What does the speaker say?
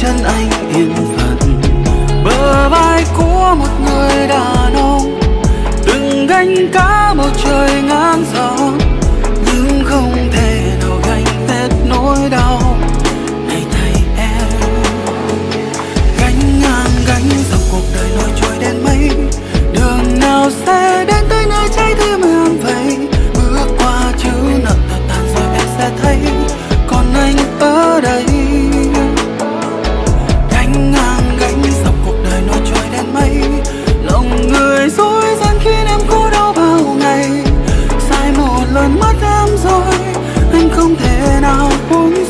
chân anh yên phận. Bờ vai của một người đàn ông từng gánh cả một trời ngang dòng. Nhưng không thể nào gánh hết nỗi đau này thay em. Gánh ngang gánh dọc cuộc đời nổi trôi đến mấy? Đường nào sẽ đến tới nơi trái tim em vậy? Bước qua chữ nợ tàn rồi em sẽ thấy, còn anh ở đây. 那红。